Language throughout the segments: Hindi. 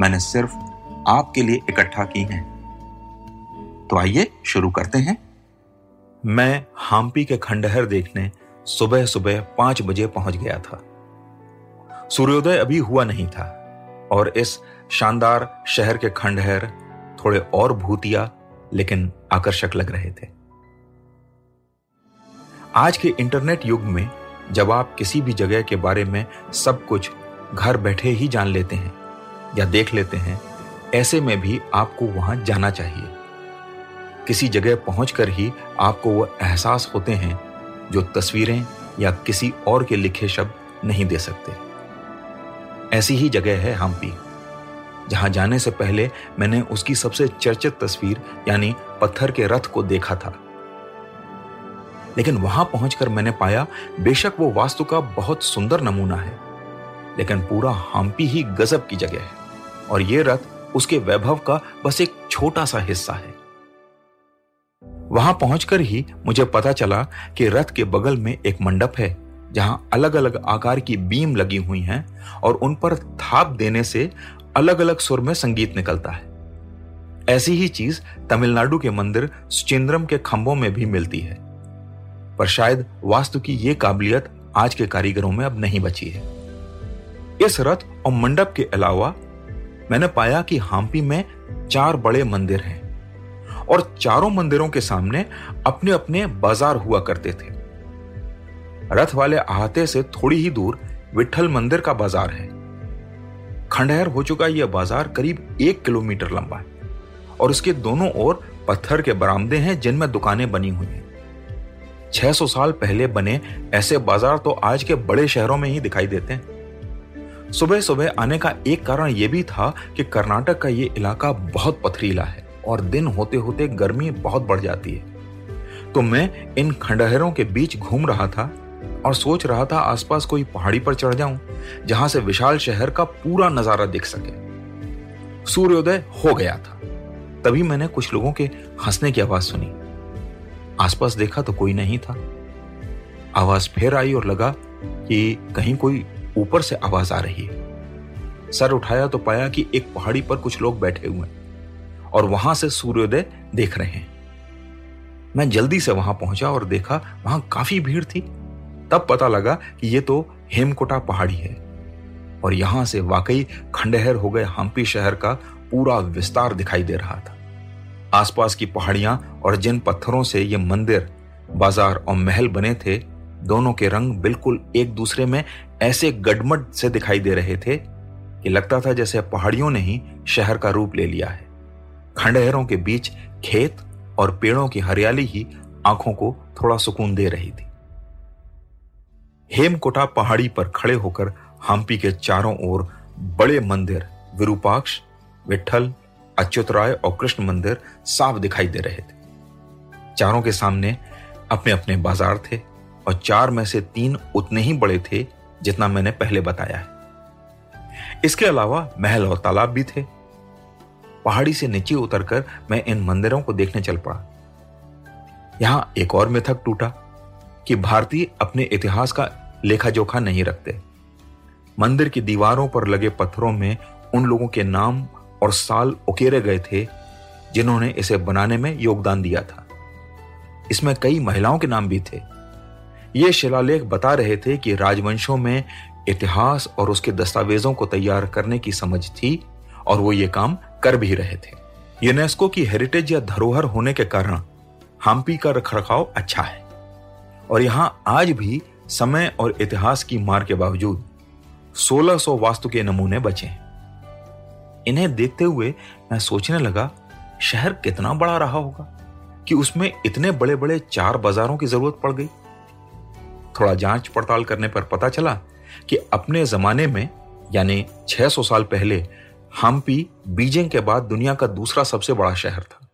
मैंने सिर्फ़ आपके लिए इकट्ठा की हैं। तो आइए शुरू करते हैं। मैं हाम्पी के खंडहर देखने सुबह सुबह पाँच बजे पहुँच गया था। सूर्योदय अभी हुआ नहीं था और इस शानदार शहर के खंडहर थोड़े और भूतिया, लेकिन आकर्षक लग रहे थे। आज के इंटरनेट युग में जब आप किसी भी जगह के बारे में सब कुछ घर बैठे ही जान लेते हैं या देख लेते हैं, ऐसे में भी आपको वहाँ जाना चाहिए। किसी जगह पहुंचकर ही आपको वो एहसास होते हैं जो तस्वीरें या किसी और के लिखे शब्द नहीं दे सकते। ऐसी ही जगह है हम्पी, जहाँ जाने से पहले मैंने उसकी सबसे चर्चित तस्वीर यानी पत्थर के रथ को देखा था। लेकिन वहाँ पहुंचकर मैंने पाया, बेशक वो वास्तु का बहुत सुंदर नमूना है, लेकिन पूरा हम्पी ही गजब की जगह है। और यह रथ उसके वैभव का बस एक छोटा सा हिस्सा है। वहाँ पहुंचकर ही मुझे पता चला कि रथ के बगल में एक मंडप है, जहाँ अलग अलग आकार की बीम लगी हुई हैं और उन पर थाप देने से अलग अलग सुर में संगीत निकलता है। ऐसी ही चीज़ तमिलनाडु के मंदिर सुचिंद्रम के खंभों में भी मिलती है। पर शायद वास्तु की यह काबिलियत आज के कारीगरों में अब नहीं बची है। इस रथ और मंडप के अलावा मैंने पाया कि हाम्पी में चार बड़े मंदिर हैं और चारों मंदिरों के सामने अपने अपने बाज़ार हुआ करते थे। रथ वाले अहाते से थोड़ी ही दूर विठल मंदिर का बाज़ार है। खंडहर हो चुका यह बाज़ार करीब एक किलोमीटर लंबा है और उसके दोनों ओर पत्थर के बरामदे हैं जिनमें दुकानें बनी हुई हैं। 600 साल पहले बने ऐसे बाज़ार तो आज के बड़े शहरों में ही दिखाई देते हैं। सुबह सुबह आने का एक कारण यह भी था कि कर्नाटक का ये इलाका बहुत पथरीला है और दिन होते होते गर्मी बहुत बढ़ जाती है। तो मैं इन खंडहरों के बीच घूम रहा था और सोच रहा था आसपास कोई पहाड़ी पर चढ़ जाऊँ, जहाँ से विशाल शहर का पूरा नज़ारा दिख सके। सूर्योदय हो गया था। तभी मैंने कुछ लोगों के हंसने की आवाज़ सुनी। आसपास देखा तो कोई नहीं था। आवाज़ फिर आई और लगा कि कहीं कोई ऊपर से आवाज़ आ रही है। सर उठाया तो पाया कि एक पहाड़ी पर कुछ लोग बैठे हुए हैं और वहाँ से सूर्योदय देख रहे हैं। मैं जल्दी से वहाँ पहुँचा और देखा वहाँ काफ़ी भीड़ थी। तब पता लगा कि यह तो हेमकोटा पहाड़ी है और यहाँ से वाकई खंडहर हो गए हम्पी शहर का पूरा विस्तार दिखाई दे रहा था। आसपास की पहाड़ियाँ और जिन पत्थरों से ये मंदिर, बाज़ार और महल बने थे, दोनों के रंग बिल्कुल एक दूसरे में ऐसे गडमड से दिखाई दे रहे थे कि लगता था जैसे पहाड़ियों ने ही शहर का रूप ले लिया है। खंडहरों के बीच खेत और पेड़ों की हरियाली ही आँखों को थोड़ा सुकून दे रही थी। हेमकोटा पहाड़ी पर खड़े होकर हम्पी के चारों ओर बड़े मंदिर, विरूपाक्ष विठल अच्युत राय और कृष्ण मंदिर साफ़ दिखाई दे रहे थे। चारों के सामने अपने अपने बाज़ार थे और चार में से तीन उतने ही बड़े थे जितना मैंने पहले बताया है। इसके अलावा महल और तालाब भी थे। पहाड़ी से नीचे उतरकर मैं इन मंदिरों को देखने चल पड़ा। यहाँ एक और मिथक टूटा कि भारतीय अपने इतिहास का लेखा जोखा नहीं रखते। मंदिर की दीवारों पर लगे पत्थरों में उन लोगों के नाम और साल उकेरे गए थे जिन्होंने इसे बनाने में योगदान दिया था। इसमें कई महिलाओं के नाम भी थे। ये शिलालेख बता रहे थे कि राजवंशों में इतिहास और उसके दस्तावेजों को तैयार करने की समझ थी और वो ये काम कर भी रहे थे। यूनेस्को की हेरिटेज या धरोहर होने के कारण हम्पी का रखरखाव अच्छा है और यहाँ आज भी समय और इतिहास की मार के बावजूद 1600 वास्तु के नमूने बचे हैं। इन्हें देखते हुए मैं सोचने लगा, शहर कितना बड़ा रहा होगा कि उसमें इतने बड़े बड़े चार बाजारों की ज़रूरत पड़ गई। थोड़ा जाँच पड़ताल करने पर पता चला कि अपने जमाने में, यानी 600 साल पहले, हम्पी बीजिंग के बाद दुनिया का दूसरा सबसे बड़ा शहर था।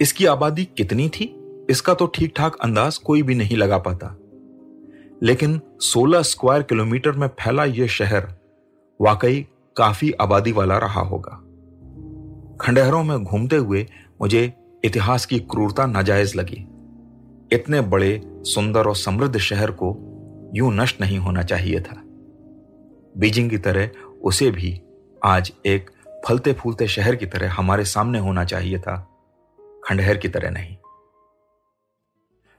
इसकी आबादी कितनी थी, इसका तो ठीक ठाक अंदाज कोई भी नहीं लगा पाता। लेकिन 16 स्क्वायर किलोमीटर में फैला यह शहर वाकई काफ़ी आबादी वाला रहा होगा। खंडहरों में घूमते हुए मुझे इतिहास की क्रूरता नाजायज लगी। इतने बड़े, सुंदर और समृद्ध शहर को यूँ नष्ट नहीं होना चाहिए था। बीजिंग की तरह उसे भी आज एक फलते फूलते शहर की तरह हमारे सामने होना चाहिए था, खंडहर की तरह नहीं।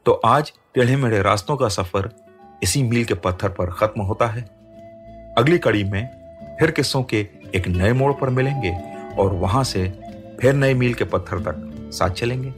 तो आज टेढ़े मेढ़े रास्तों का सफ़र इसी मील के पत्थर पर खत्म होता है। अगली कड़ी में फिर किस्सों के एक नए मोड़ पर मिलेंगे और वहाँ से फिर नए मील के पत्थर तक साथ चलेंगे।